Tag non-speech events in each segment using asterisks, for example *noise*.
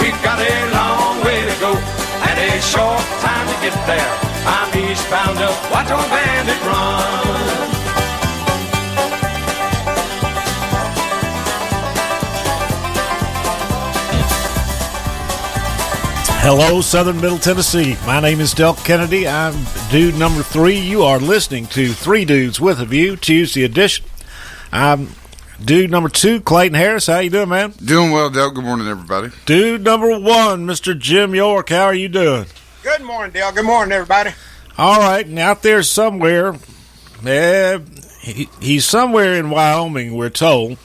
We've got a long way to go and a short time to get there. I'm eastbound up, watch our bandit run. Hello, Southern Middle Tennessee. My name is Delk Kennedy. I'm dude number three. You are listening to Three Dudes with a View, Tuesday edition. I'm dude number two, Clayton Harris. How you doing, man? Doing well, Delk. Good morning, everybody. Dude number one, Mr. Jim York. How are you doing? Good morning, Dale. Good morning, everybody. All right, and out there somewhere, eh, he, he's somewhere in Wyoming, we're told.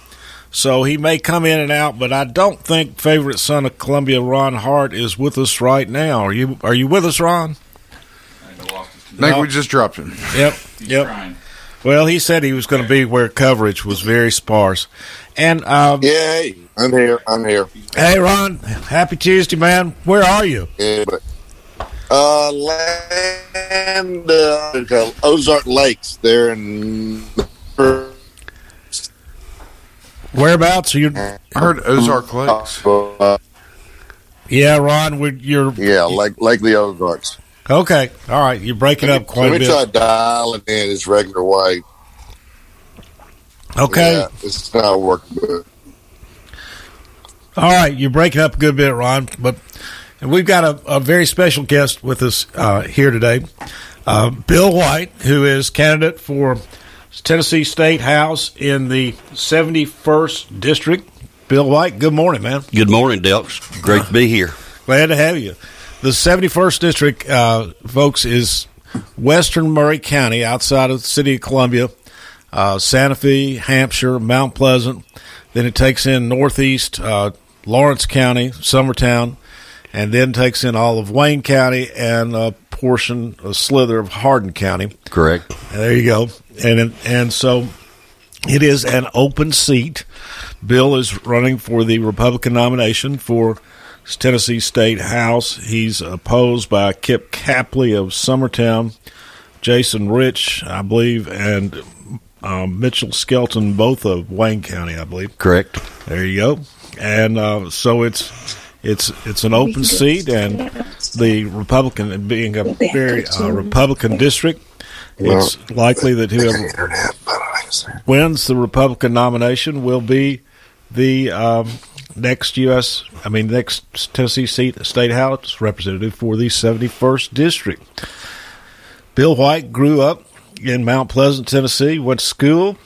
So he may come in and out, but I don't think favorite son of Columbia, Ron Hart, is with us right now. Are you? Are you with us, Ron? I think No. we just dropped him. Yep. yep. Well, he said he was going to be where coverage was very sparse. And um, Yeah, I'm here. I'm here. hey, Ron, happy Tuesday, man. Where are you? Yeah, but uh, land uh, Ozark Lakes. There in Whereabouts? Are you? I heard Ozark Lakes. uh, Yeah, Ron. You're yeah, like like the Ozarks. Okay. All right, you're breaking up quite a Let me bit. try dialing in his regular way. Okay. Yeah, it's not working good. All right, you're breaking up a good bit, Ron. But and we've got a, a very special guest with us uh, here today, uh, Bill White, who is candidate for Tennessee State House in the 71st District. Bill White, good morning, man. Good morning, Delks. Great to be here. Glad to have you. The 71st District, uh, folks, is western Maury County, outside of the city of Columbia, uh, Santa Fe, Hampshire, Mount Pleasant. Then it takes in northeast uh, Lawrence County, Summertown, and then takes in all of Wayne County and a portion, a slither of Hardin County. Correct. There you go. And and so it is an open seat. Bill is running for the Republican nomination for Tennessee State House. He's opposed by Kip Capley of Summertown, Jason Rich, I believe, and um, Mitchell Skelton, both of Wayne County, I believe. Correct. There you go. And uh, so it's it's it's an open seat, and the Republican being a very uh, Republican district, it's likely that whoever Internet, but I can see. wins the Republican nomination will be the um, next U.S. I mean next Tennessee seat state house representative for the 71st district. Bill White grew up in Mount Pleasant, Tennessee. Went to school.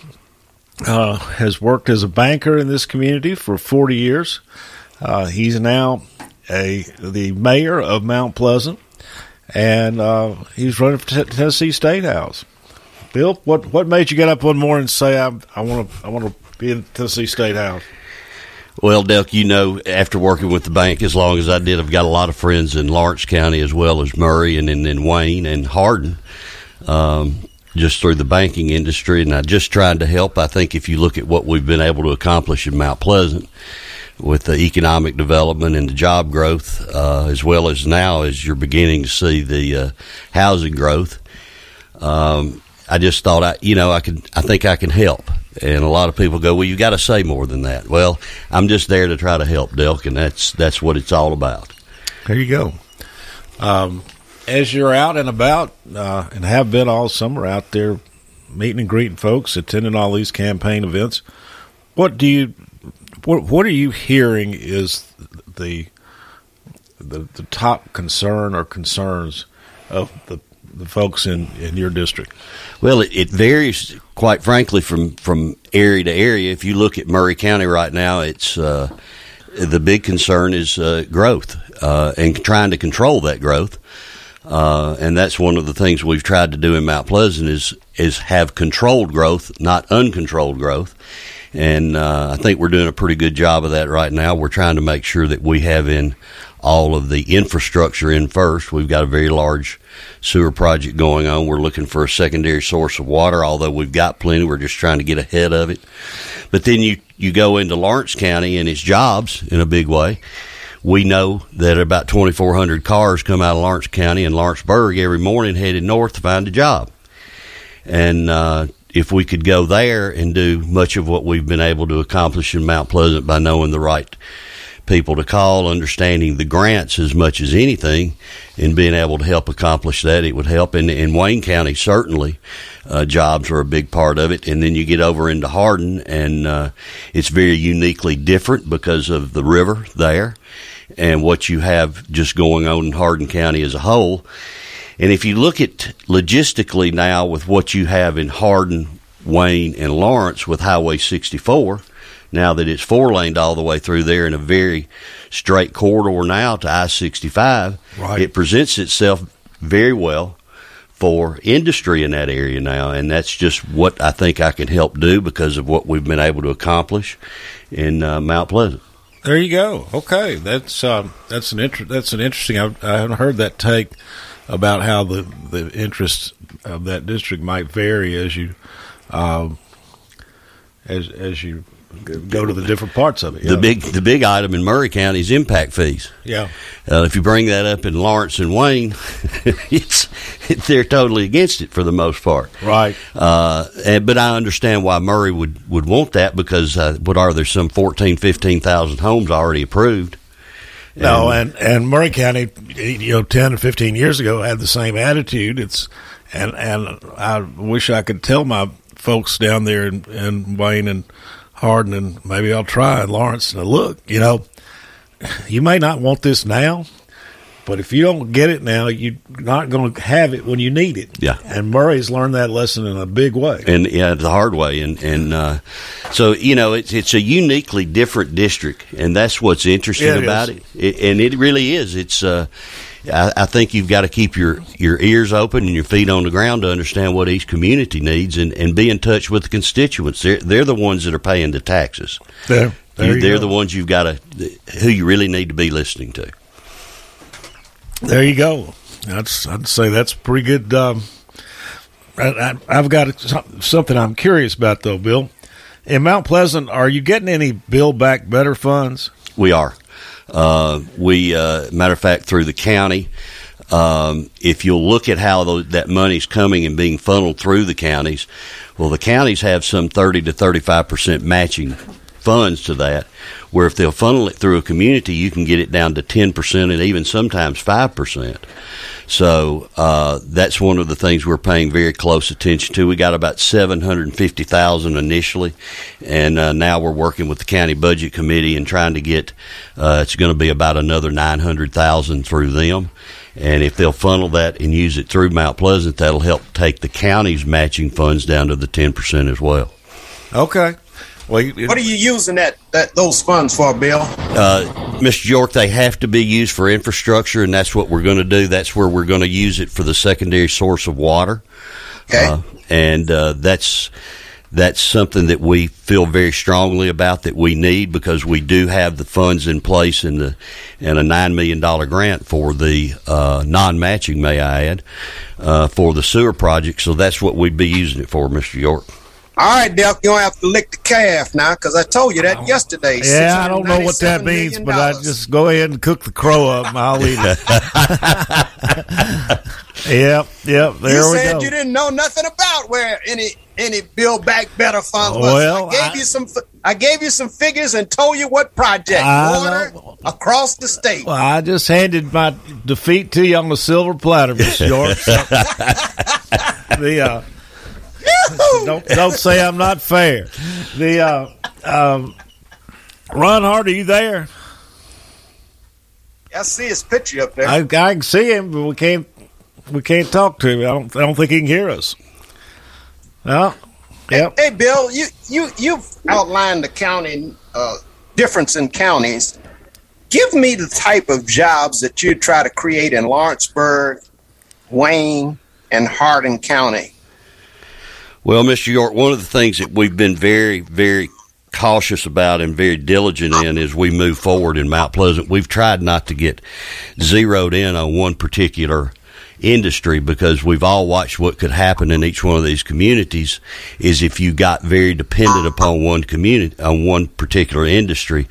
Uh, has worked as a banker in this community for 40 years. Uh, he's now a the mayor of Mount Pleasant, and uh, he's running for T- Tennessee State House. Bill, what what made you get up one morning and say I I want to I want to be in Tennessee State House? Well, Delk, you know, after working with the bank as long as I did, I've got a lot of friends in Lawrence County as well as Maury and in Wayne and Hardin, um, just through the banking industry. And I just tried to help. I think if you look at what we've been able to accomplish in Mount Pleasant with the economic development and the job growth, uh, as well as now as you're beginning to see the uh, housing growth, um, I just thought I, you know, I could, I think I can help. And a lot of people go, well, you got to say more than that. Well, I'm just there to try to help, Delk, and that's that's what it's all about. There you go. Um, as you're out and about, uh, and have been all summer out there meeting and greeting folks, attending all these campaign events, what do you, what what are you hearing is the the, the top concern or concerns of the the folks in, in your district? Well, it, it varies, quite frankly, from, from area to area. If you look at Maury County right now, it's uh, the big concern is uh, growth uh, and trying to control that growth. Uh, and that's one of the things we've tried to do in Mount Pleasant is is have controlled growth, not uncontrolled growth. and uh, I think we're doing a pretty good job of that right now. We're trying to make sure that we have in all of the infrastructure in first. We've got a very large sewer project going on. We're looking for a secondary source of water, although we've got plenty. We're just trying to get ahead of it. But then you, you go into Lawrence County and its jobs in a big way. We know that about 2,400 cars come out of Lawrence County and Lawrenceburg every morning headed north to find a job. And uh, if we could go there and do much of what we've been able to accomplish in Mount Pleasant by knowing the right people to call, understanding the grants as much as anything, and being able to help accomplish that, it would help. And in Wayne County, certainly, uh, jobs are a big part of it. And then you get over into Hardin, and uh, it's very uniquely different because of the river there and what you have just going on in Hardin County as a whole. And if you look at logistically now with what you have in Hardin, Wayne, and Lawrence with Highway 64, now that it's four laned all the way through there in a very straight corridor now to I 65, Right. it presents itself very well for industry in that area now. And that's just what I think I can help do because of what we've been able to accomplish in uh, Mount Pleasant. There you go. Okay, that's um, that's an inter- that's an interesting. I, I haven't heard that take about how the the interest of that district might vary as you um, as as you go to the different parts of it. The big the big item in Maury County is impact fees. yeah. Uh, if you bring that up in Lawrence and Wayne, *laughs* it's *laughs* they're totally against it for the most part. Right. Uh, and, but I understand why Maury would, would want that because uh, what are there some 14, 15,000 homes already approved? No, and and Maury County, you know, ten or fifteen years ago had the same attitude. It's and and I wish I could tell my folks down there in, in Wayne and Hardin, and maybe I'll try Lawrence. And look, you know, you may not want this now, but if you don't get it now, you're not going to have it when you need it. Yeah. and Maury's learned that lesson in a big way. and yeah, the hard way, and and uh, so you know it's it's a uniquely different district, and that's what's interesting Yeah, it about it. it. And it really is. It's uh, I, I think you've got to keep your your ears open and your feet on the ground to understand what each community needs, and, and be in touch with the constituents. They're they're the ones that are paying the taxes. There, there You- they're go. the ones you've got to who you really need to be listening to. There you go. That's I'd say that's pretty good. Um, I, I've got something I'm curious about though, Bill. In Mount Pleasant, are you getting any Build Back Better funds? We are. Uh, we, uh, matter of fact, through the county, um, if you'll look at how tho- that money's coming and being funneled through the counties, well, the counties have some 30 to 35 percent matching funds to that, where if they'll funnel it through a community, you can get it down to 10 percent and even sometimes 5 percent. So uh, that's one of the things we're paying very close attention to. We got about seven hundred and fifty thousand initially, and uh, now we're working with the county budget committee and trying to get. Uh, it's going to be about another nine hundred thousand through them, and if they'll funnel that and use it through Mount Pleasant, that'll help take the county's matching funds down to the ten percent as well. Okay. Well, you- What are you using that, that those funds for, Bill? Uh, Mr. York, they have to be used for infrastructure, and that's what we're going to do. That's where we're going to use it for the secondary source of water. Okay. Uh, and uh, that's that's something that we feel very strongly about that we need because we do have the funds in place and the and a nine million dollar grant for the uh, non matching, may I add, uh, for the sewer project. So that's what we'd be using it for, Mr. York. All right, Delk, you're gonna have to lick the calf now because I told you that yesterday. yeah, I don't know what that means, but I just go ahead and cook the crow up, and I'll eat it. *laughs* yep, yep. There you we said go. you said you didn't know nothing about where any any Build Back Better funds was. Well, I gave I- you some. I gave you some figures and told you what project I water across the state. Well, I just handed my defeat to you on the silver platter, Miss York. *laughs* *laughs* The uh, *laughs* don't don't say I'm not fair. The uh, um, Ron Hart, are you there? I see his picture up there. I, I can see him, but we can't we can't talk to him. I don't I don't think he can hear us. Well, yep. Hey, Bill, you you you've outlined the county uh, difference in counties. Give me the type of jobs that you try to create in Lawrenceburg, Wayne, and Hardin County. Well, Mr. York, one of the things that we've been very, very cautious about and very diligent in as we move forward in Mount Pleasant. We've tried not to get zeroed in on one particular industry because we've all watched what could happen in each one of these communities is if you got very dependent upon one community on one particular industry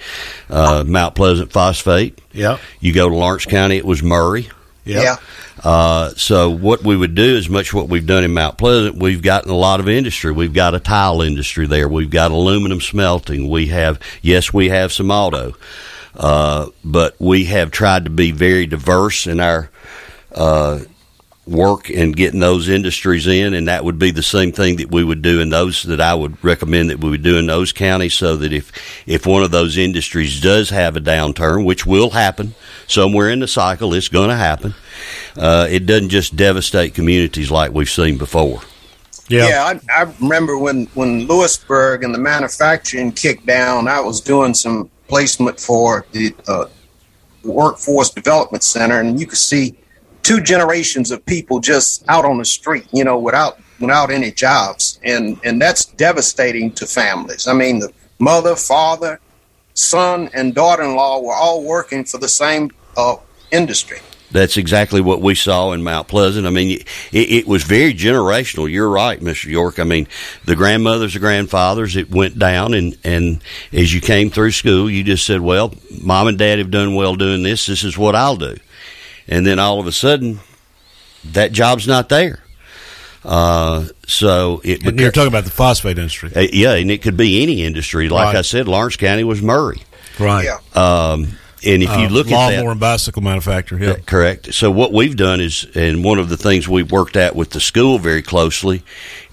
uh, mount pleasant phosphate Yep. you go to lawrence county it was murray Yep. Yeah. uh, so what we would do is much what we've done in Mount Pleasant. We've gotten a lot of industry. We've got a tile industry there. We've got aluminum smelting. We have yes, we have some auto, uh, but we have tried to be very diverse in our uh, work and getting those industries in, and that would be the same thing that we would do in those that I would recommend that we would do in those counties, so that if if one of those industries does have a downturn, which will happen somewhere in the cycle, it's going to happen. Uh, it doesn't just devastate communities like we've seen before. Yeah. Yeah, I, I remember when when Lewisburg and the manufacturing kicked down. I was doing some placement for the uh, workforce development center, and you could see two generations of people just out on the street, you know, without without any jobs, and and that's devastating to families. I mean, the mother, father, son, and daughter-in-law were all working for the same uh, industry. That's exactly what we saw in Mount Pleasant. I mean, it, it was very generational. You're right, Mr. York. I mean, the grandmothers, the grandfathers, it went down, and and as you came through school, you just said, "Well, mom and dad have done well doing this. This is what I'll do." And then all of a sudden, that job's not there. Uh, so it And you're talking about the phosphate industry. uh, yeah, and it could be any industry. Like Right. I said, Lawrence County was Murray. Right. Yeah. Um, and if you Uh, look at that, lawnmower and bicycle manufacturer. Yeah. Correct. So what we've done is, and one of the things we've worked at with the school very closely,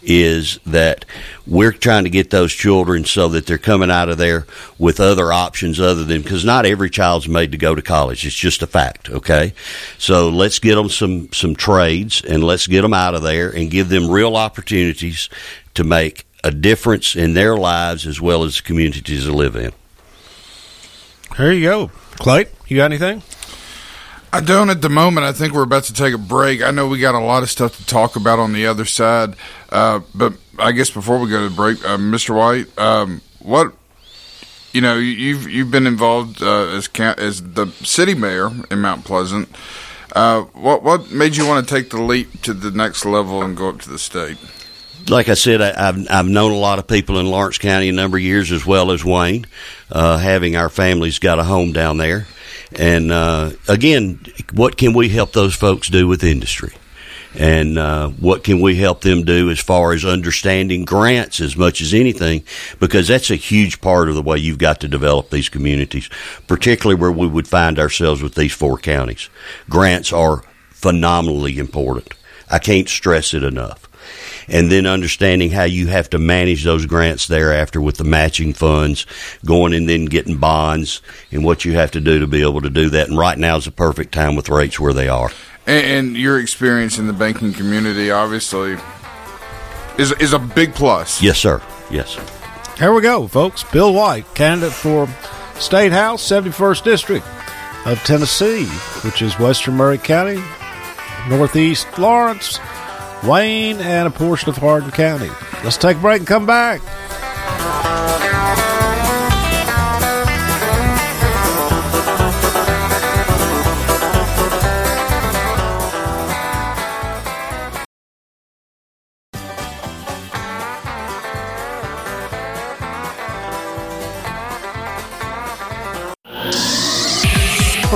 is that we're trying to get those children so that they're coming out of there with other options other than because not every child's made to go to college. It's just a fact. Okay, so let's get them some some trades and let's get them out of there and give them real opportunities to make a difference in their lives as well as the communities they live in. There you go. Clay, you got anything? I don't at the moment. I think we're about to take a break. I know we got a lot of stuff to talk about on the other side, uh, but I guess before we go to the break, uh, Mr. White, um, what you know, you- you've you've been involved uh, as as the city mayor in Mount Pleasant. Uh, what what made you want to take the leap to the next level and go up to the state? Like I said, I, I've I've known a lot of people in Lawrence County a number of years, as well as Wayne. Uh, having our families got a home down there, and uh, again, what can we help those folks do with industry? And uh, what can we help them do as far as understanding grants as much as anything? Because that's a huge part of the way you've got to develop these communities, particularly where we would find ourselves with these four counties. Grants are phenomenally important. I can't stress it enough and then understanding how you have to manage those grants thereafter with the matching funds, going and then getting bonds, and what you have to do to be able to do that. And right now is the perfect time with rates where they are. And, and your experience in the banking community, obviously, is is a big plus. Yes, sir. Yes. Here we go, folks. Bill White, candidate for State House, 71st District of Tennessee, which is Western Maury County, Northeast Lawrence, Wayne, and a portion of Hardin County. Let's take a break and come back.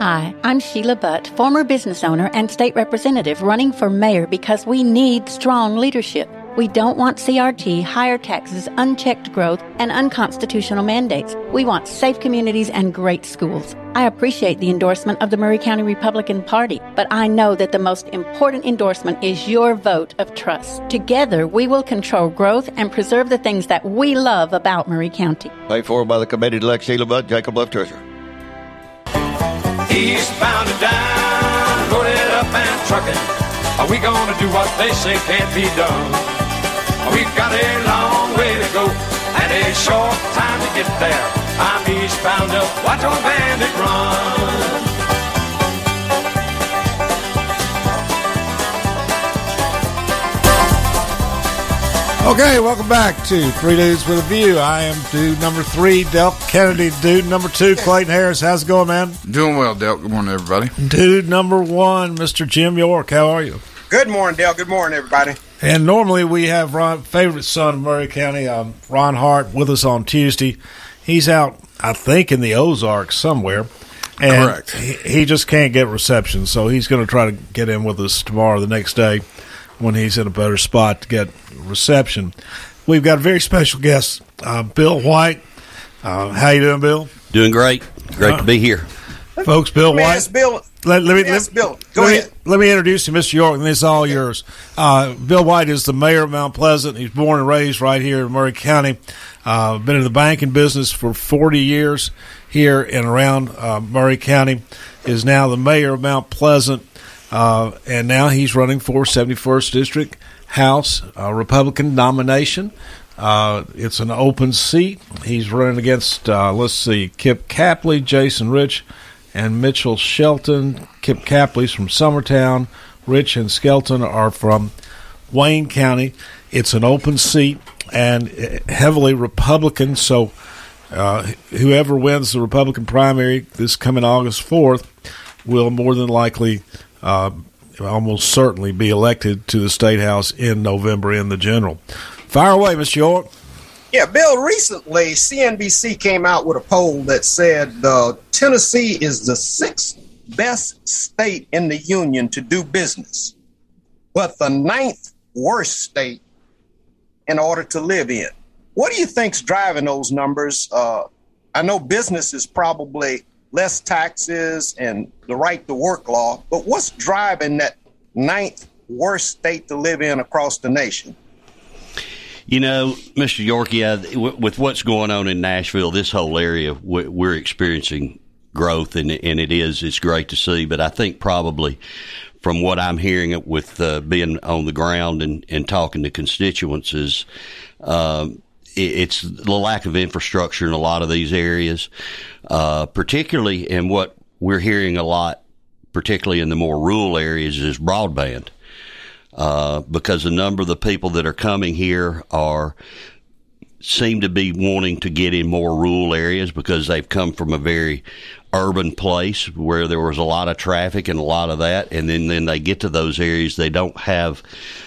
Hi, I'm Sheila Butt, former business owner and state representative running for mayor because we need strong leadership. We don't want CRT, higher taxes, unchecked growth, and unconstitutional mandates. We want safe communities and great schools. I appreciate the endorsement of the Maury County Republican Party, but I know that the most important endorsement is your vote of trust. Together, we will control growth and preserve the things that we love about Maury County. Paid for by the committee to elect Sheila Butt, Jacob Love Treasurer. Eastbound to down, loaded up and trucking. Are we gonna do what they say can't be done? We've got a long way to go and a short time to get there. I'm eastbound up, watch old bandit run. Okay, welcome back to Three Dudes with a View. I am dude number three, Delk Kennedy. Dude number two, Clayton Harris. How's it going, man? Doing well, Delk. Good morning, everybody. Dude number one, Mr. Jim York. How are you? Good morning, Dale. Good morning, everybody. And normally we have Ron, favorite son of Maury County, um, Ron Hart, with us on Tuesday. He's out, I think, in the Ozarks somewhere. And Correct. He, he just can't get reception, so he's going to try to get in with us tomorrow, the next day, when he's in a better spot to get reception. We've got a very special guest, uh, Bill White. Uh, how you doing, Bill? Doing great. Great to be here. Folks, Bill Let me White. ask Bill. Let, let me, Let me ask let- Bill. Go let me- ahead. let me introduce you, Mr. York, and this is all yours. Uh, Bill White is the mayor of Mount Pleasant. He's born and raised right here in Maury County. Uh, been in the banking business for 40 years here and around uh, Maury County. Is now the mayor of Mount Pleasant, uh, and now he's running for 71st District House uh, Republican nomination. Uh, it's an open seat. He's running against, uh, let's see, Kip Capley, Jason Rich, and Mitchell Skelton. Kip Capley's from Summertown, Rich and Skelton are from Wayne County. It's an open seat and heavily Republican, so uh, whoever wins the Republican primary this coming August 4th will more than likely, uh, almost certainly, be elected to the State House in November in the general. Fire away, Mr. York. Yeah, Bill, recently CNBC came out with a poll that said uh, Tennessee is the sixth best state in the union to do business, but the ninth worst state in order to live in. What do you think's driving those numbers? Uh, I know business is probably less taxes and the right to work law, but what's driving that ninth worst state to live in across the nation? You know, Mr. York, yeah, with what's going on in Nashville, this whole area, we're experiencing growth, and and it is it's great to see. But I think probably from what I'm hearing with uh, being on the ground and, and talking to constituents is um, it's the lack of infrastructure in a lot of these areas, uh, particularly in what we're hearing a lot, particularly in the more rural areas, is broadband. Uh, because a number of the people that are coming here are seem to be wanting to get in more rural areas because they've come from a very urban place where there was a lot of traffic and a lot of that and then then they get to those areas they don't have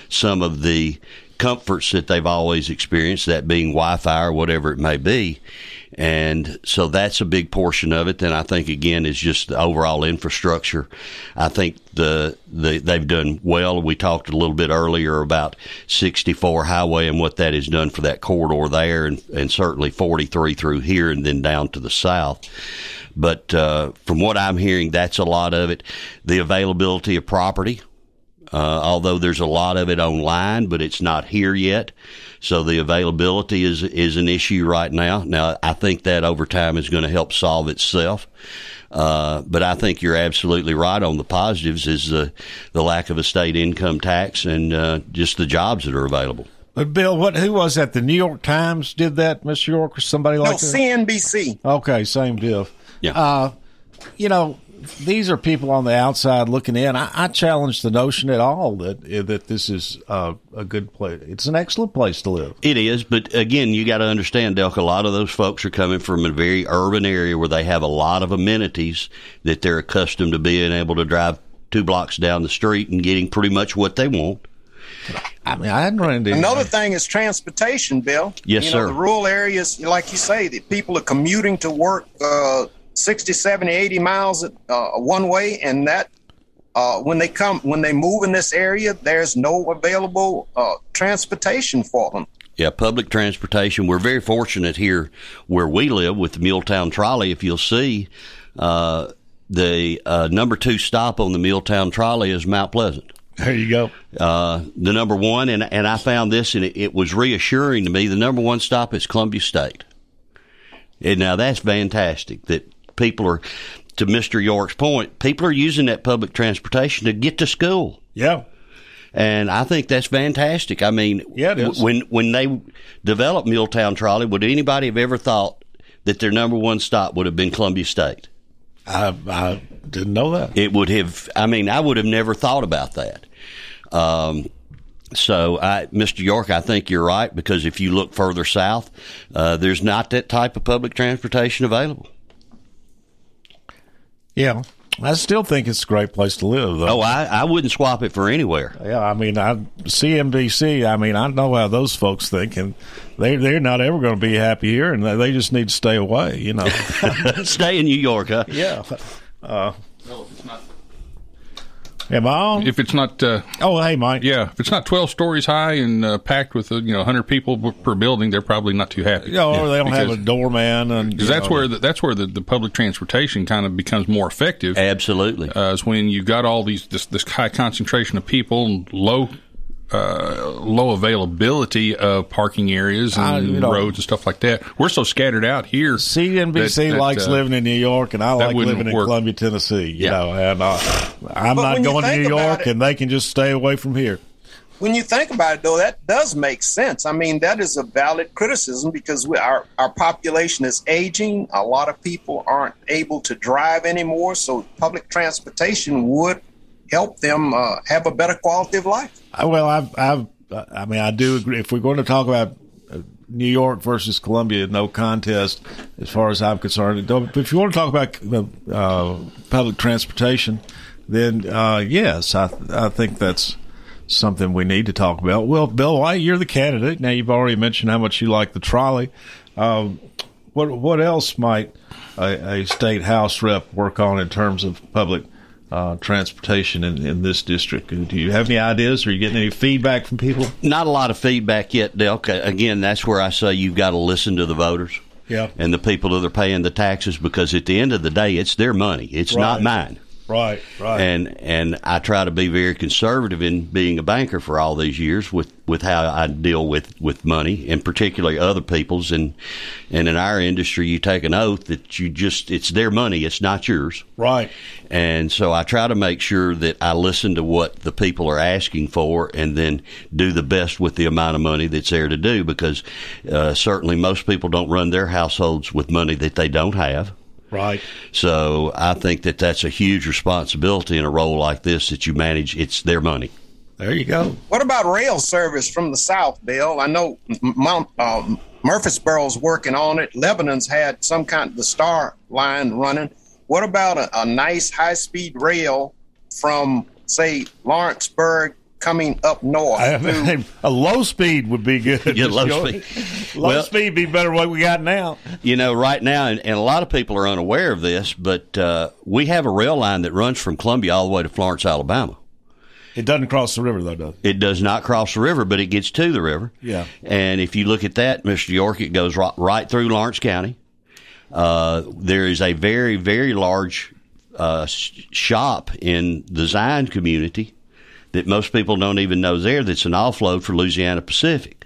some of the comforts that they've always experienced that being wi-fi or whatever it may be and so that's a big portion of it. Then I think again is just the overall infrastructure. I think the, the they've done well. We talked a little bit earlier about 64 highway and what that has done for that corridor there, and, and certainly 43 through here and then down to the south. But uh, from what I'm hearing, that's a lot of it. The availability of property, uh, although there's a lot of it online, but it's not here yet. So the availability is is an issue right now. Now I think that over time is going to help solve itself. Uh, but I think you're absolutely right on the positives is the the lack of a state income tax and uh, just the jobs that are available. But Bill, what who was that? The New York Times did that, Mr. York, or somebody no, like that? CNBC. Okay, same deal. Yeah. Uh, you know, these are people on the outside looking in. I, I challenge the notion at all that that this is uh, a good place. It's an excellent place to live. It is, but again, you got to understand, Delk. A lot of those folks are coming from a very urban area where they have a lot of amenities that they're accustomed to being able to drive two blocks down the street and getting pretty much what they want. I mean, I hadn't run into another thing is transportation, Bill. Yes, you sir. The rural areas, like you say, the people are commuting to work. Uh, 60, 70, 80 miles uh, one way, and that uh, when they come when they move in this area, there's no available uh, transportation for them. Yeah, public transportation. We're very fortunate here where we live with the Muletown Trolley. If you'll see, uh, the uh, number two stop on the Muletown Trolley is Mount Pleasant. There you go. Uh, the number one, and and I found this, and it, it was reassuring to me. The number one stop is Columbia State. And now that's fantastic that people are, to Mr. York's point, people are using that public transportation to get to school. Yeah. And I think that's fantastic. I mean, yeah, when when they developed Muletown Trolley, would anybody have ever thought that their number one stop would have been Columbia State? I, I didn't know that. It would have. I mean, I would have never thought about that. Um, so, I, Mr. York, I think you're right because if you look further south, uh, there's not that type of public transportation available. Yeah. I still think it's a great place to live, though. Oh, I, I wouldn't swap it for anywhere. Yeah, I mean, I CNBC. I mean, I know how those folks think, and they they're not ever going to be happy here, and they just need to stay away. You know, *laughs* stay in New York, huh? Yeah. Uh, no, it's not. Am I on? If it's not, uh, oh hey, Mike. Yeah, if it's not twelve stories high and uh, packed with uh, you know hundred people per building, they're probably not too happy. Yeah, or they don't because, have a doorman, and because that's know. where the, that's where the, the public transportation kind of becomes more effective. Absolutely, uh, is when you got all these this, this high concentration of people and low uh, low availability of parking areas and uh, you know, roads and stuff like that. We're so scattered out here. CNBC that, that, likes uh, living in New York, and I like living in Columbia, Tennessee. You yeah. know, and uh, I'm but not going to New York, it, and they can just stay away from here. When you think about it, though, that does make sense. I mean, that is a valid criticism because we, our our population is aging. A lot of people aren't able to drive anymore, so public transportation would help them uh, have a better quality of life. Uh, Well, I've, I've, I mean, I do agree. If we're going to talk about uh, New York versus Columbia, no contest, as far as I'm concerned. If you want to talk about uh, public transportation, then uh, yes, I, I think that's something we need to talk about. Well, Bill White, you're the candidate. Now you've already mentioned how much you like the trolley. Um, what what else might a, a state house rep work on in terms of public uh, transportation in, in this district? Do you have any ideas? Are you getting any feedback from people? Not a lot of feedback yet. 'Kay, Again, that's where I say you've got to listen to the voters. Yeah. And the people that are paying the taxes because at the end of the day, it's their money. It's not mine. Right, right. And and I try to be very conservative in being a banker for all these years with, with how I deal with, with money and particularly other people's and and in our industry you take an oath that you just it's their money, it's not yours. Right. And so I try to make sure that I listen to what the people are asking for and then do the best with the amount of money that's there to do because uh, certainly most people don't run their households with money that they don't have. Right. So I think that that's a huge responsibility in a role like this that you manage. It's their money. There you go. What about rail service from the south, Bill? I know M- Mount um, Murfreesboro's working on it. Lebanon's had some kind of the Star Line running. What about a, a nice high-speed rail from, say, Lawrenceburg coming up north? I mean, a low speed would be good. Yeah, low Just speed. Low Well- speed be better than what we got now. You know, right now, and, and a lot of people are unaware of this, but uh, we have a rail line that runs from Columbia all the way to Florence, Alabama. It doesn't cross the river, though, does it? It does not cross the river, but it gets to the river. Yeah. And if you look at that, Mr. York, it goes right, right through Lawrence County. Uh, there is a very, very large uh, sh- shop in the Zion community that most people don't even know there that's an offload for Louisiana Pacific.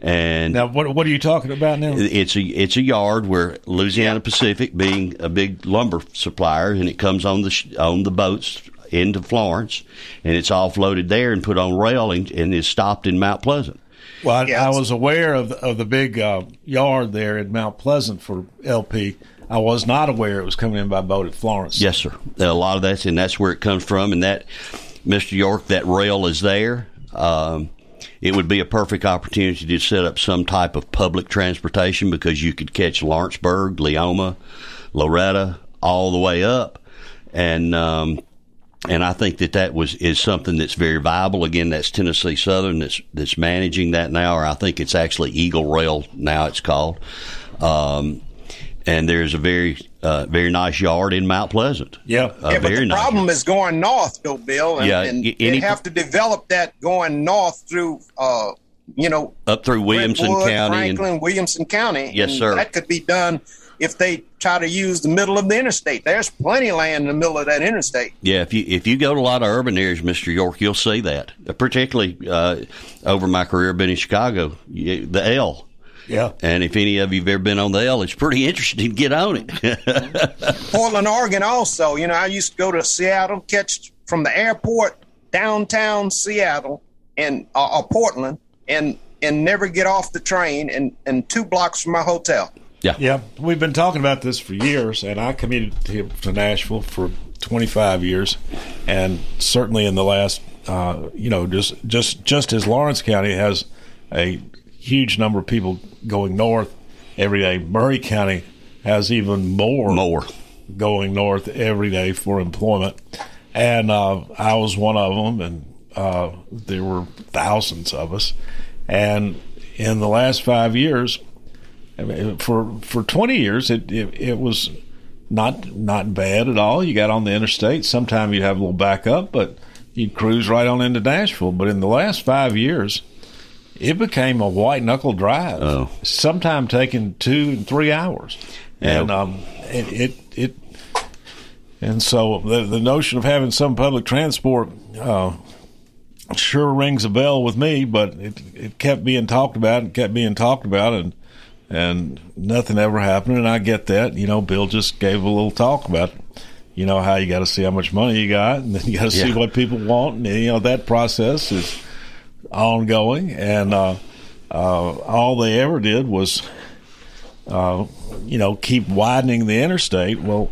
And Now, what what are you talking about now? it's a it's a yard where Louisiana Pacific, being a big lumber supplier, and it comes on the sh- on the boats into Florence, and it's offloaded there and put on rail and, and is stopped in Mount Pleasant. Well, I, I was aware of the, of the big uh, yard there in Mount Pleasant for LP. I was not aware it was coming in by boat at Florence. Yes, sir. A lot of that's and that's where it comes from. And that, Mr. York, that rail is there. Um, it would be a perfect opportunity to set up some type of public transportation because you could catch Lawrenceburg, Leoma, Loretto, all the way up, and um, and I think that that was is something that's very viable. Again, that's Tennessee Southern that's that's managing that now, or I think it's actually Eagle Rail now. It's called. Um, and there's a very uh, very nice yard in Mount Pleasant. Yeah, a yeah, but very the nice. problem is going north, though, Bill. And, Yeah, and y- they have to develop that going north through, uh, you know, up through Williamson Brentwood, County and Franklin, Williamson County. Yes, sir. That could be done if they try to use the middle of the interstate. There's plenty of land in the middle of that interstate. Yeah, if you if you go to a lot of urban areas, Mister York, you'll see that. Particularly uh, over my career, I've been in Chicago, you- the L. Yeah. And if any of you've ever been on the L, it's pretty interesting. Get on it. *laughs* Portland, Oregon, also. You know, I used to go to Seattle, catch from the airport downtown Seattle and uh, uh, Portland, and and never get off the train, and and two blocks from my hotel. Yeah. Yeah. We've been talking about this for years, and I commuted to, to Nashville for 25 years, and certainly in the last, uh, you know, just just just as Lawrence County has a huge number of people going north every day, Maury County has even more more going north every day for employment, and uh, I was one of them, and uh, there were thousands of us, and in the last five years. I mean, for for twenty years, it, it it was not not bad at all. You got on the interstate. Sometimes you'd have a little backup, but you'd cruise right on into Nashville. But in the last five years, it became a white knuckle drive. Oh. Sometime taking two and three hours, Yeah. and um, it, it it and so the the notion of having some public transport. Uh, Sure rings a bell with me, but it it kept being talked about and kept being talked about, and and nothing ever happened. And I get that. You know, Bill just gave a little talk about, you know, how you got to see how much money you got, and then you got to see what people want, and you know that process is ongoing. And uh, uh, all they ever did was, uh, you know, keep widening the interstate. Well,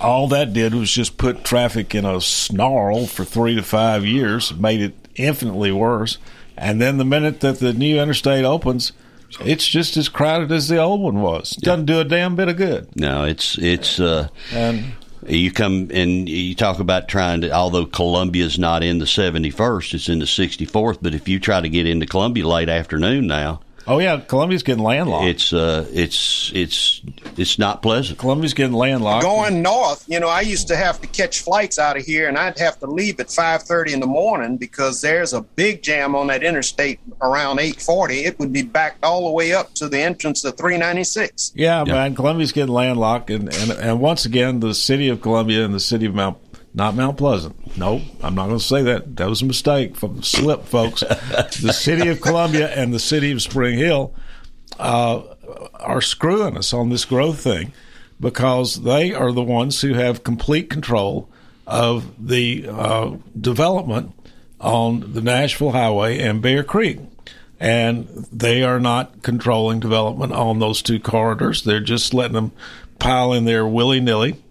all that did was just put traffic in a snarl for three to five years, made it infinitely worse. And then the minute that the new interstate opens, it's just as crowded as the old one was. Doesn't do a damn bit of good. No, it's it's uh, and you come and you talk about trying to. Although Columbia's not in the seventy first, it's in the sixty fourth. But if you try to get into Columbia late afternoon now, Oh yeah, Columbia's getting landlocked. it's uh, it's it's it's not pleasant. Columbia's getting landlocked. Going north, you know, I used to have to catch flights out of here, and I'd have to leave at five thirty in the morning because there's a big jam on that interstate around eight forty. It would be backed all the way up to the entrance of three ninety six. Yeah, man, Columbia's getting landlocked, and, and and once again, the city of Columbia and the city of Mount, not Mount Pleasant. No, I'm not going to say that. That was a mistake, from slip, folks. *laughs* the city of Columbia and the city of Spring Hill uh, are screwing us on this growth thing because they are the ones who have complete control of the uh, development on the Nashville Highway and Bear Creek and they are not controlling development on those two corridors. They're just letting them pile in there willy nilly.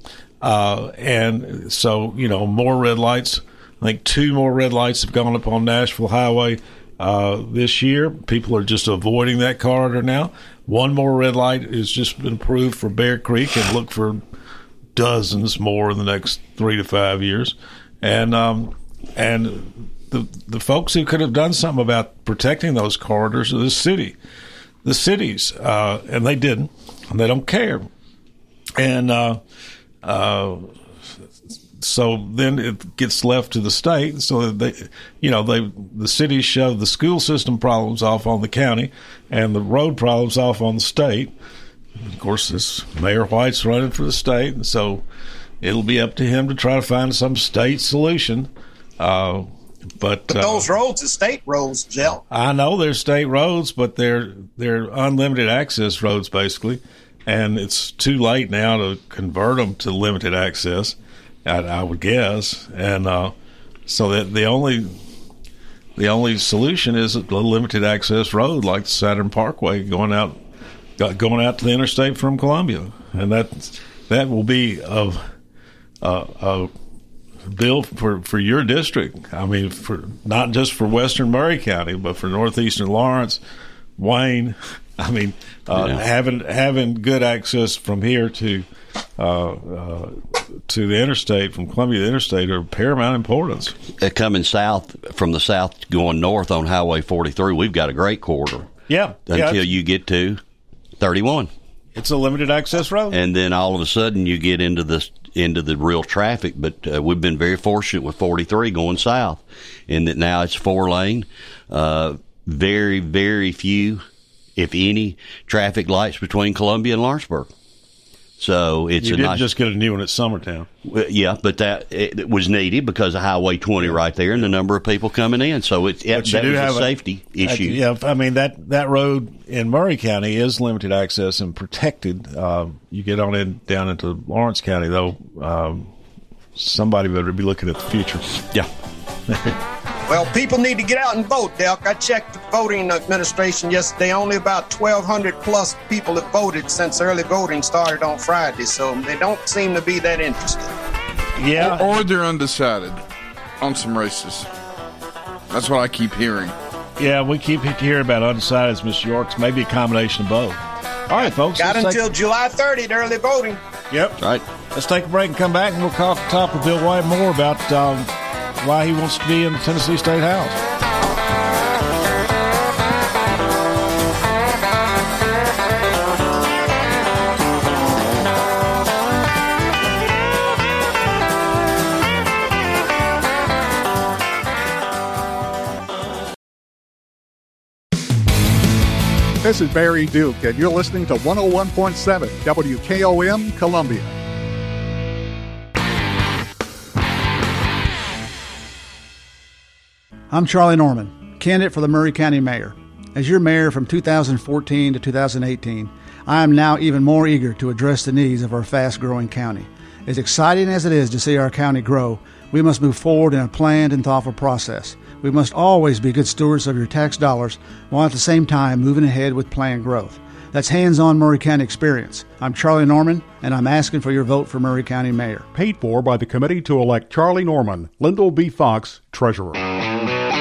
Uh, and so, you know, more red lights. I think two more red lights have gone up on Nashville Highway uh, this year. People are just avoiding that corridor now. One more red light has just been approved for Bear Creek, and look for dozens more in the next three to five years. And um, and the the folks who could have done something about protecting those corridors of the city, the cities, uh, and they didn't, and they don't care. And uh, uh, so then it gets left to the state. So that they, you know, they the cities shove the school system problems off on the county, and the road problems off on the state. Of course, this Mayor White's running for the state, and so it'll be up to him to try to find some state solution. Uh, but But uh, those roads are state roads, Jill. I know they're state roads, but they're they're unlimited access roads basically, and it's too late now to convert them to limited access. I, I would guess, and uh, so that the only the only solution is a limited access road like the Saturn Parkway going out going out to the interstate from Columbia, and that that will be of uh, a bill for for your district. I mean, for not just for Western Maury County, but for northeastern Lawrence, Wayne. *laughs* I mean, uh, Yeah. having having good access from here to uh, uh, to the interstate from Columbia to the interstate are paramount importance. Uh, coming south from the south going north on Highway 43, we've got a great corridor Yeah, until yeah, you get to 31. it's a limited access road. and then all of a sudden you get into the into the real traffic. But uh, we've been very fortunate with 43 going south, in that now it's four lane. Uh, very very few, if any, traffic lights between Columbia and Lawrenceburg. So it's you a did nice. just get a new one at Summertown. Yeah, but that it, it was needed because of Highway 20 right there and the number of people coming in. So it's you that was a safety issue. Yeah, I mean that that road in Maury County is limited access and protected. Uh, you get on in down into Lawrence County though. Um, somebody better be looking at the future. Yeah. *laughs* Well, people need to get out and vote, Delk. I checked the voting administration yesterday. Only about 1,200 plus people have voted since early voting started on Friday, so they don't seem to be that interested. Yeah. Or, or they're undecided on some races. That's what I keep hearing. Yeah, we keep hearing about undecideds, Miss Yorks. Maybe a combination of both. All right, folks. Got let's take- until July 30th early voting. Yep. Right. Let's take a break and come back, and we'll talk, talk with Bill White more about um, why he wants to be in the Tennessee State House. This is Barry Duke, and you're listening to 101.7 WKOM Columbia. I'm Charlie Norman, candidate for the Maury County Mayor. As your mayor from 2014 to 2018, I am now even more eager to address the needs of our fast growing county. As exciting as it is to see our county grow, we must move forward in a planned and thoughtful process. We must always be good stewards of your tax dollars while at the same time moving ahead with planned growth. That's hands on Maury County experience. I'm Charlie Norman, and I'm asking for your vote for Maury County Mayor. Paid for by the committee to elect Charlie Norman, Lyndall B. Fox, Treasurer.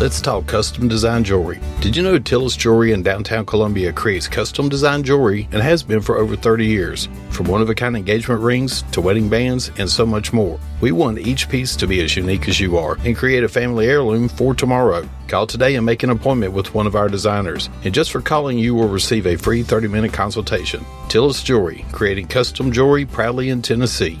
Let's talk custom design jewelry. Did you know Tillis Jewelry in downtown Columbia creates custom design jewelry and has been for over 30 years? From one of a kind engagement rings to wedding bands and so much more. We want each piece to be as unique as you are and create a family heirloom for tomorrow. Call today and make an appointment with one of our designers. And just for calling, you will receive a free 30 minute consultation. Tillis Jewelry, creating custom jewelry proudly in Tennessee.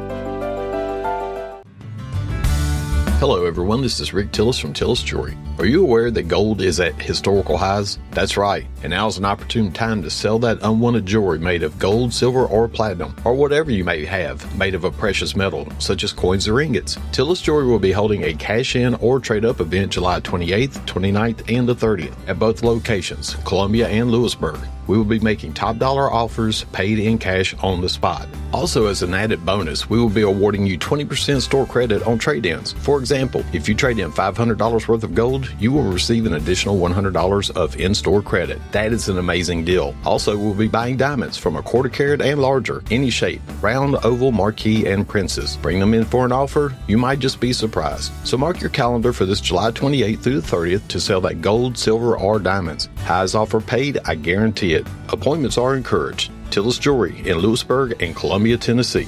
Hello, everyone. This is Rick Tillis from Tillis Jewelry. Are you aware that gold is at historical highs? That's right. And now is an opportune time to sell that unwanted jewelry made of gold, silver, or platinum, or whatever you may have made of a precious metal, such as coins or ingots. Tillis Jewelry will be holding a cash in or trade up event July 28th, 29th, and the 30th at both locations, Columbia and Lewisburg. We will be making top dollar offers paid in cash on the spot. Also, as an added bonus, we will be awarding you 20% store credit on trade ins. For example, if you trade in $500 worth of gold, you will receive an additional $100 of in store credit. That is an amazing deal. Also, we'll be buying diamonds from a quarter carat and larger, any shape round, oval, marquee, and princess. Bring them in for an offer, you might just be surprised. So, mark your calendar for this July 28th through the 30th to sell that gold, silver, or diamonds. Highest offer paid, I guarantee it. Appointments are encouraged. Tillis Jewelry in Lewisburg and Columbia, Tennessee.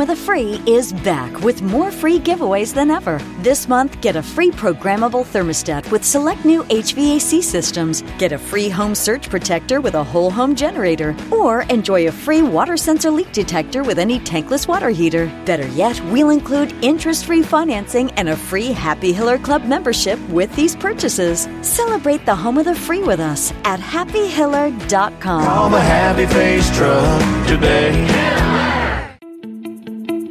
the Free is back with more free giveaways than ever. This month, get a free programmable thermostat with select new HVAC systems, get a free home surge protector with a whole home generator, or enjoy a free water sensor leak detector with any tankless water heater. Better yet, we'll include interest free financing and a free Happy Hiller Club membership with these purchases. Celebrate the Home of the Free with us at happyhiller.com. Call the Happy Face Truck today.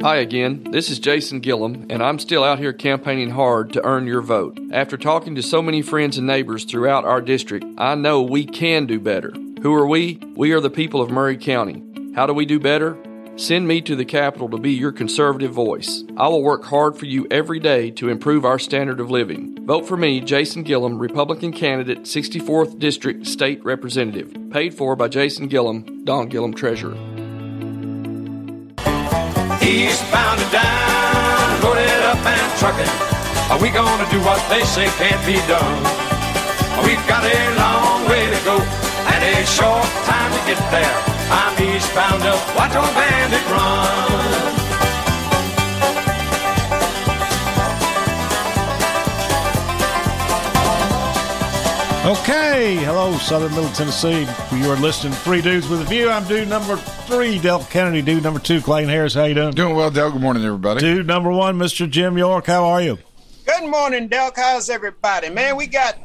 Hi again, this is Jason Gillum, and I'm still out here campaigning hard to earn your vote. After talking to so many friends and neighbors throughout our district, I know we can do better. Who are we? We are the people of Maury County. How do we do better? Send me to the Capitol to be your conservative voice. I will work hard for you every day to improve our standard of living. Vote for me, Jason Gillum, Republican candidate, 64th District State Representative. Paid for by Jason Gillum, Don Gillum Treasurer. Eastbound and down, loaded up and trucking. Are we gonna do what they say can't be done? We've got a long way to go and a short time to get there. I'm eastbound up, watch our bandit run. Okay, hello, Southern Middle Tennessee. You are listening to Three Dudes with a View. I'm dude number three, Delk Kennedy. Dude number two, Clayton Harris. How you doing? Doing well, Delk. Good morning, everybody. Dude number one, Mr. Jim York. How are you? Good morning, Delk. How's everybody? Man, we got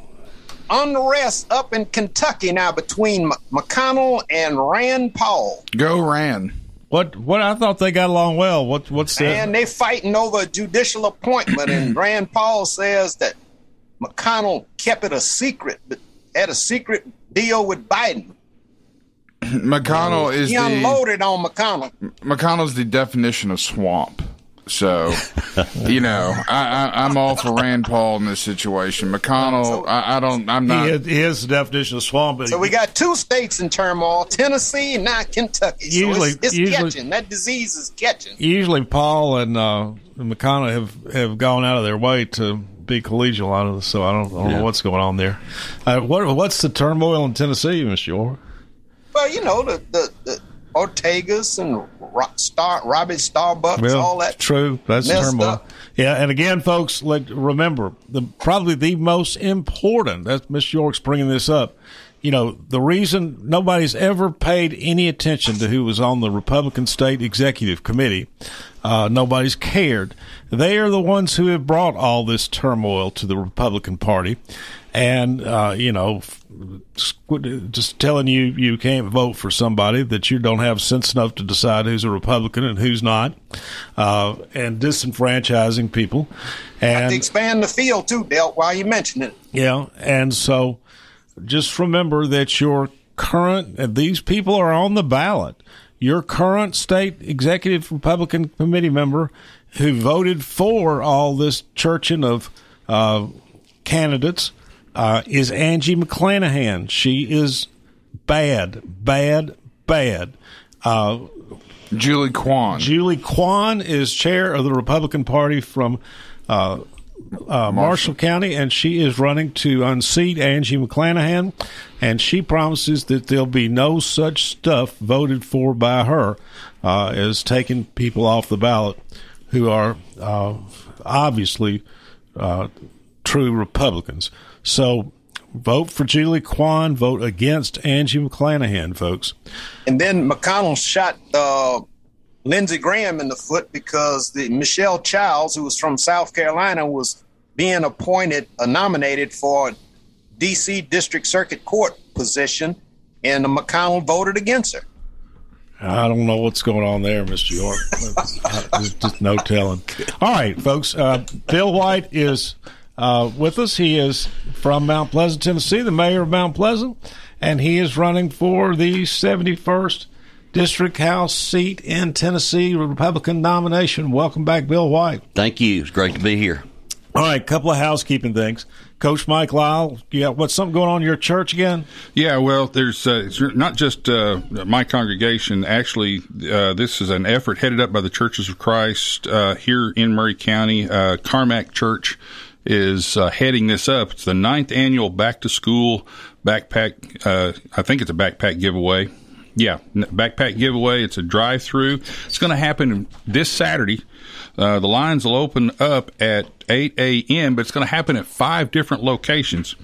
unrest up in Kentucky now between McConnell and Rand Paul. Go Rand. What? What? I thought they got along well. What? What's that? And they fighting over a judicial appointment, and *clears throat* Rand Paul says that McConnell kept it a secret, but had a secret deal with Biden. *laughs* McConnell is he the unloaded on McConnell. McConnell's the definition of swamp. So, *laughs* you know, I, I, I'm all for Rand Paul in this situation. McConnell, I, I don't, I'm not. He is, he is the definition of swamp. But So we got two states in turmoil: Tennessee and now Kentucky. So Usually- it's, it's usually- catching. That disease is catching. usually Paul and uh, McConnell have, have gone out of their way to be collegial out of this, so I don't, I don't Yeah. know what's going on there. Uh, what what's the turmoil in Tennessee, Mr. York? Well, you know the the, the Ortagus and Ro- Star Robbie Starbucks, all that. true. That's turmoil. up. Yeah, and again, folks, let remember the probably the most important. That's Miss York's bringing this up. You know, the reason nobody's ever paid any attention to who was on the Republican State Executive Committee, uh, nobody's cared. They are the ones who have brought all this turmoil to the Republican Party, and uh, you know, just telling you you can't vote for somebody that you don't have sense enough to decide who's a Republican and who's not, uh, and disenfranchising people, and expand the field too, Delk. While you mention it, yeah, and so just remember that your current these people are on the ballot. Your current state executive Republican committee member who voted for all this churching of uh, candidates uh, is Angie McClanahan. She is bad, bad, bad. Uh, Julie Kwan. Julie Kwan is chair of the Republican Party from uh, uh, Marshall County, and she is running to unseat Angie McClanahan, and she promises that there'll be no such stuff voted for by her uh, as taking people off the ballot who are uh, obviously uh, true Republicans. So vote for Julie Kwan, vote against Angie McClanahan, folks. and then McConnell shot uh, Lindsey Graham in the foot because the Michelle Childs, who was from South Carolina, was being appointed, uh, nominated for a D.C. District Circuit Court position, and McConnell voted against her. I don't know what's going on there, Mr. York. *laughs* There's just no telling. All right, folks. Uh, Bill White is uh, with us. He is from Mount Pleasant, Tennessee, the mayor of Mount Pleasant, and he is running for the 71st District House seat in Tennessee, Republican nomination. Welcome back, Bill White. Thank you. It's great to be here. All right, couple of housekeeping things. Coach Mike Lyle, you got what's something going on in your church again? Yeah, well, there's uh, it's not just uh, my congregation. Actually, uh, this is an effort headed up by the Churches of Christ uh, here in Maury County. Uh, Carmack Church is uh, heading this up. It's the ninth annual back to school backpack. Uh, I think it's a backpack giveaway. Yeah, backpack giveaway. It's a drive through. It's going to happen this Saturday. Uh, the lines will open up at 8 a.m., but it's going to happen at five different locations.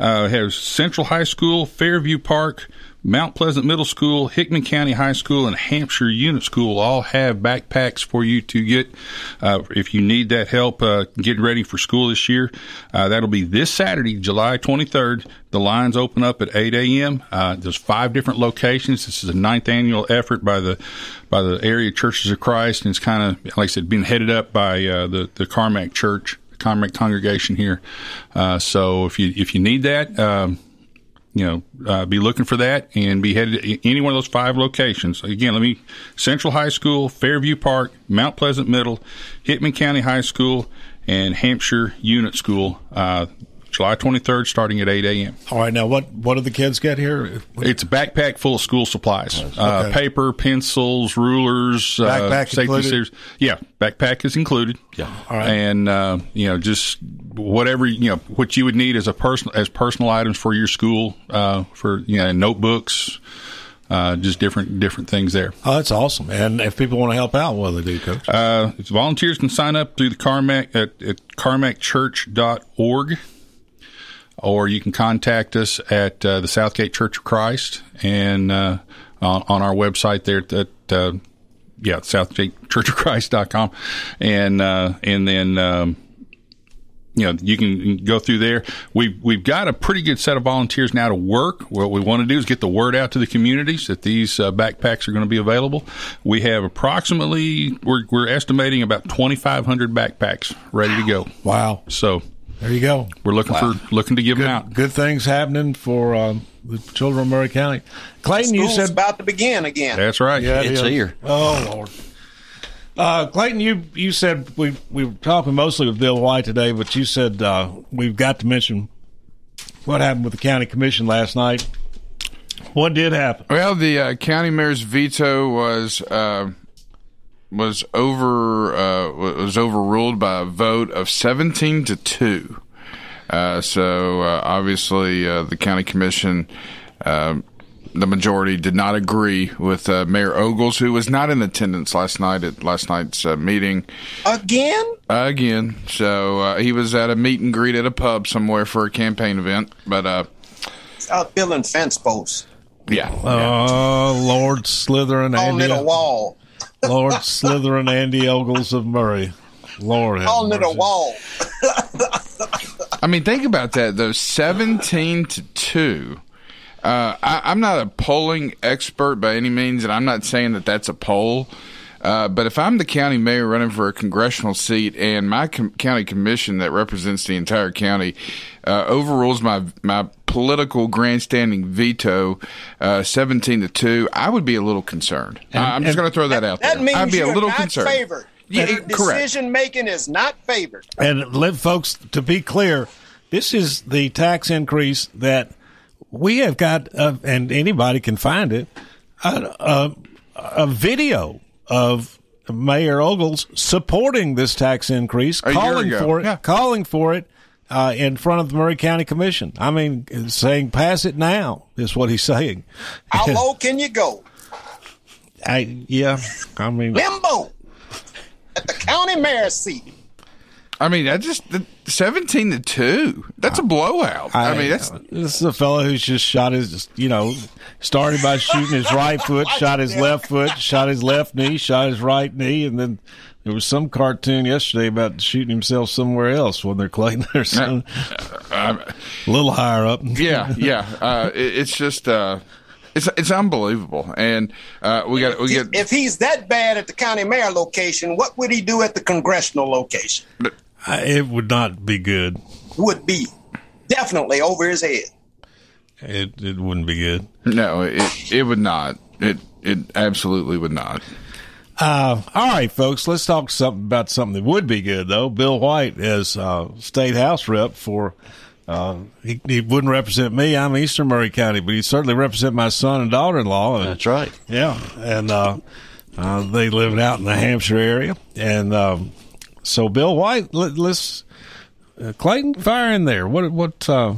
Uh, has Central High School, Fairview Park, Mount Pleasant Middle School, Hickman County High School, and Hampshire Unit School all have backpacks for you to get uh, if you need that help uh, getting ready for school this year. Uh, that'll be this Saturday, July 23rd. The lines open up at 8 a.m. Uh, there's five different locations. This is a ninth annual effort by the by the area churches of Christ, and it's kind of like I said, being headed up by uh, the the Carmack Church, Carmack congregation here. Uh, so if you if you need that. Um, you know, uh, be looking for that and be headed to any one of those five locations. Again, let me Central High School, Fairview Park, Mount Pleasant Middle, Hickman County High School, and Hampshire Unit School. Uh, July 23rd, starting at 8 a.m. All right, now what what do the kids get here? It's a backpack full of school supplies: uh, paper, pencils, rulers, Backpack uh, safety included? scissors. Yeah, backpack is included. Yeah, all right. And uh, you know, just whatever you know, what you would need as a personal as personal items for your school, uh, for you know, notebooks, uh, just different different things there. Oh, that's awesome. And if people want to help out, what do they do, Coach? Uh, volunteers can sign up through the Carmack at, at carmackchurch.org, or you can contact us at uh, the Southgate Church of Christ and uh, on, on our website there at uh, yeah southgatechurchofchrist.com and uh, and then um, you know you can go through there. We've we've got a pretty good set of volunteers now to work. What we want to do is get the word out to the communities that these uh, backpacks are going to be available. We have approximately we're we're estimating about twenty five hundred backpacks ready to go. Wow! So There you go. We're looking Wow. for looking to give good, them out. Good things happening for um, the children of Maury County. Clayton, you said about to begin again. That's right. Yeah, It's is. here. Oh Lord. Uh, Clayton, you you said we we were talking mostly with Bill White today, but you said uh, we've got to mention what happened with the county commission last night. What did happen? Well, the uh, county mayor's veto was uh, was over uh, was overruled by a vote of seventeen to two. Uh, so uh, obviously, uh, the county commission, um the majority, did not agree with uh, Mayor Ogles, who was not in attendance last night at last night's uh, meeting Again? again. So uh, he was at a meet and greet at a pub somewhere for a campaign event, but. Uh, Out building fence posts. yeah. Oh Lord Slytherin, Calling Andy, a wall. Lord Slytherin, Andy Ogles of Maury. Lord, have Calling it a wall. *laughs* I mean, think about that though. Seventeen to two. Uh, I, I'm not a polling expert by any means, and I'm not saying that that's a poll. Uh, but if I'm the county mayor running for a congressional seat, and my com- county commission that represents the entire county uh, overrules my my political grandstanding veto, uh, seventeen to two, I would be a little concerned. And- I- I'm just going to throw that out there. That means I'd be a you're little not concerned. favored. Yeah, decision making is not favored. And let folks to be clear, this is the tax increase that we have got, uh, and anybody can find it, a, a, a video of Mayor Ogles supporting this tax increase, A calling for it, Yeah. calling for it uh, in front of the Maury County Commission. I mean, saying "pass it now" is what he's saying. *laughs* How low can you go? I, yeah, I mean, Limbo at the county mayor's seat. I mean, I just the seventeen to two. That's a blowout. I, mean, that's this is a fellow who's just shot his, you know, started by shooting his right foot, *laughs* shot his left foot, shot his left knee, shot his right knee, and then there was some cartoon yesterday about shooting himself somewhere else when they're Clayton or something, a little higher up. yeah, yeah. Uh, it, it's just uh, it's it's unbelievable, and uh, we got we get If he's that bad at the county mayor location, what would he do at the congressional location? I- It would not be good. Would be definitely over his head. It it wouldn't be good. no, it it would not. It it absolutely would not. Uh, all right, folks, let's talk something about something that would be good, though. Bill White as uh, state house rep for. Uh, he, he wouldn't represent me. I'm Eastern Maury County, but he certainly represent my son and daughter-in-law. That's right. Yeah, and uh, uh, they live out in the Hampshire area, and um, so Bill White. Let, us uh, Clayton fire in there. What what? Uh,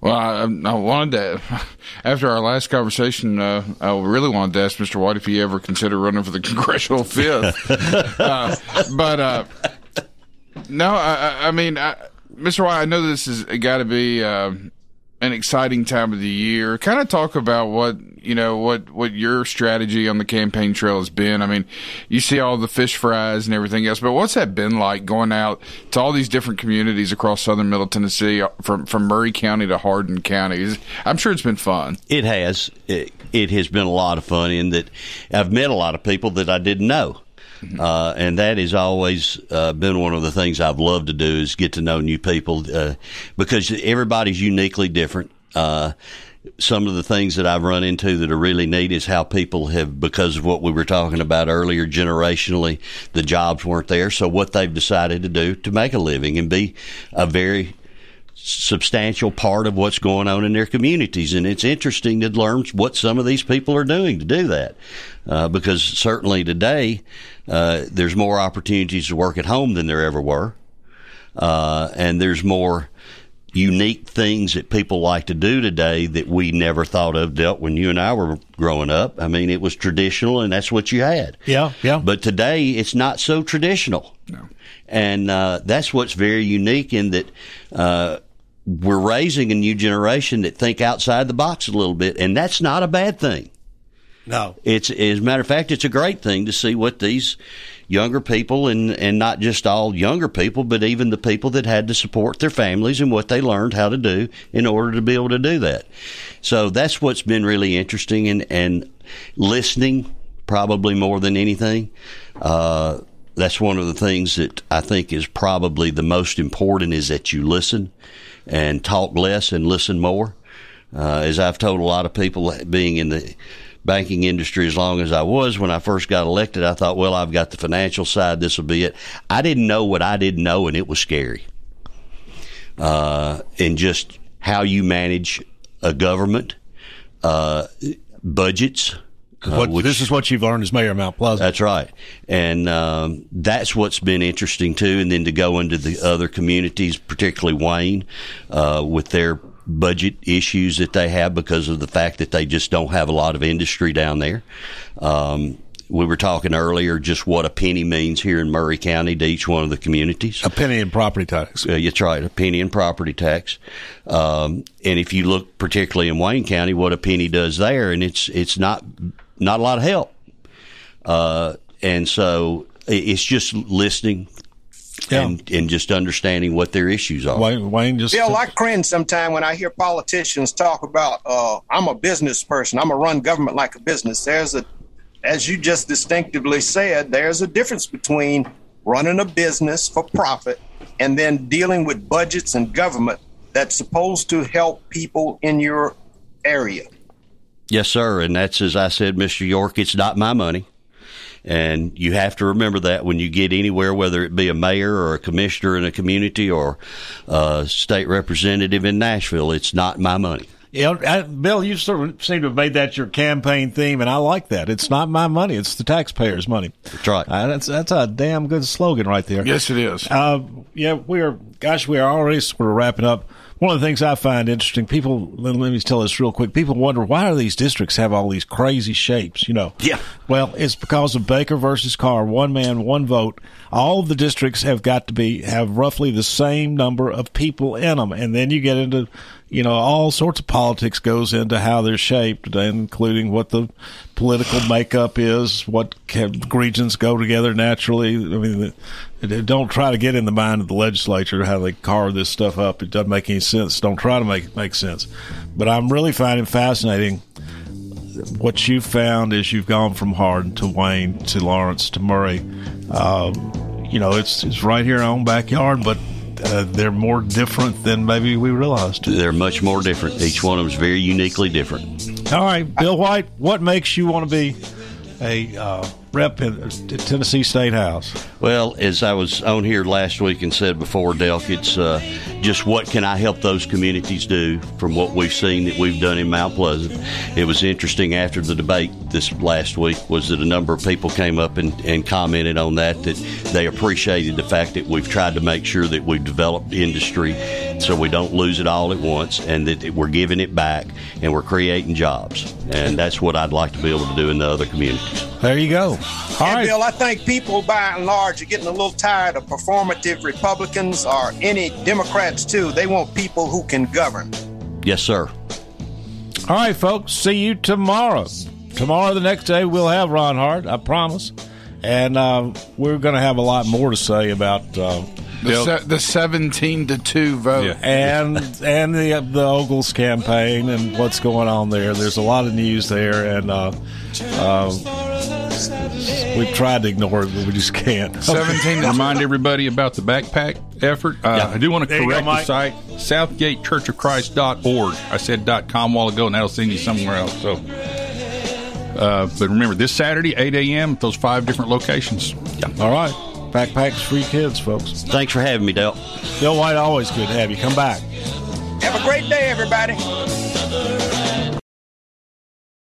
Well, I, I wanted to, *laughs* after our last conversation, uh, I really wanted to ask Mr. White if he ever considered running for the *laughs* congressional fifth. uh, but uh, no, I, I- mean, Mr. White, I know this has got to be uh, an exciting time of the year. Kind of talk about what you know, what what your strategy on the campaign trail has been. I mean, you see all the fish fries and everything else, but what's that been like going out to all these different communities across southern Middle Tennessee, uh, from from Maury County to Hardin County? I'm sure it's been fun. It has. It, it has been a lot of fun in that I've met a lot of people that I didn't know. Uh, and that has always uh, been one of the things I've loved to do is get to know new people uh, because everybody's uniquely different. Uh, some of the things that I've run into that are really neat is how people have, because of what we were talking about earlier, generationally, the jobs weren't there. So what they've decided to do to make a living and be a very substantial part of what's going on in their communities. And it's interesting to learn what some of these people are doing to do that. Uh, because certainly today, uh, there's more opportunities to work at home than there ever were. Uh, and there's more unique things that people like to do today that we never thought of dealt when you and I were growing up. I mean, it was traditional and that's what you had. yeah, yeah. But today it's not so traditional. No. And uh, that's what's very unique in that uh, we're raising a new generation that think outside the box a little bit, and that's not a bad thing. No. It's as a matter of fact, it's a great thing to see what these younger people and and not just all younger people, but even the people that had to support their families and what they learned how to do in order to be able to do that. So that's what's been really interesting and and listening probably more than anything. Uh, that's one of the things that I think is probably the most important is that you listen and talk less and listen more. Uh, as I've told a lot of people, being in the banking industry as long as I was when I first got elected, I thought, well, I've got the financial side. This will be it. I didn't know what I didn't know, and it was scary. Uh, and just how you manage a government, uh, budgets. Uh, What, which- this is what you've learned as mayor of Mount Pleasant. that's right. And um, that's what's been interesting too. And then to go into the other communities, particularly Wayne, uh, with their budget issues that they have because of the fact that they just don't have a lot of industry down there. Um, we were talking earlier just what a penny means here in Maury County to each one of the communities. A penny in property tax. Uh, that's right, a penny in property tax. Um, and if you look particularly in Wayne County, what a penny does there, and it's it's not not a lot of help. Uh, and so it's just listening and and just understanding what their issues are. Wayne, Wayne just Bill, I cringe sometimes when I hear politicians talk about, uh, I'm a business person. I'm going to run government like a business. There's a, as you just distinctively said, there's a difference between running a business for profit and then dealing with budgets and government that's supposed to help people in your area. Yes, sir. And that's as I said, Mr. York, it's not my money. And you have to remember that when you get anywhere, whether it be a mayor or a commissioner in a community or a state representative in Nashville, it's not my money. Yeah, I, Bill, you sort of seem to have made that your campaign theme, and I like that. It's not my money; it's the taxpayers' money. That's right. Uh, that's that's a damn good slogan right there. Yes, it is. Uh, yeah, we are. Gosh, we are already sort of wrapping up. One of the things I find interesting, people. Let, me tell this real quick. People wonder why do these districts have all these crazy shapes? You know. Yeah. Well, it's because of Baker versus Carr, one man, one vote. All of the districts have got to be have roughly the same number of people in them, and then you get into, you know, all sorts of politics goes into how they're shaped, including what the political makeup is, what regions go together naturally. I mean, the, don't try to get in the mind of the legislature how they carve this stuff up. It doesn't make any sense. Don't try to make it make sense. But I'm really finding fascinating what you've found is you've gone from Hardin to Wayne to Lawrence to Maury. Uh, you know, it's it's right here in our own backyard, but uh, they're more different than maybe we realized. They're much more different. Each one of them is very uniquely different. All right, Bill White, what makes you want to be a uh, rep in Tennessee State House? Well, as I was on here last week and said before, Delk, it's uh, just what can I help those communities do from what we've seen that we've done in Mount Pleasant. It was interesting after the debate this last week was that a number of people came up and, and commented on that that they appreciated the fact that we've tried to make sure that we've developed industry so we don't lose it all at once and that we're giving it back and we're creating jobs. And that's what I'd like to be able to do in the other communities. There you go. All and right. Bill, I think people by and large are getting a little tired of performative Republicans or any Democrats too. They want people who can govern. Yes, sir. All right, folks. See you tomorrow. Tomorrow, the next day, we'll have Ron Hart. I promise. And uh, we're going to have a lot more to say about uh, The, se- the 17 to 2 vote. and and the the Ogles campaign and what's going on there. There's a lot of news there, and uh, uh, we've tried to ignore it, but we just can't. 17 Remind everybody about the backpack effort. Uh, Yeah. I do want to There you go, correct the Mike. site, southgatechurchofchrist.org. I said .com a while ago, and that'll send you somewhere else. So, uh, but remember, this Saturday, 8 a.m., at those five different locations. Yeah. All right. Backpacks for your kids, folks. Thanks for having me, Dale. Bill White, always good to have you. Come back. Have a great day, everybody.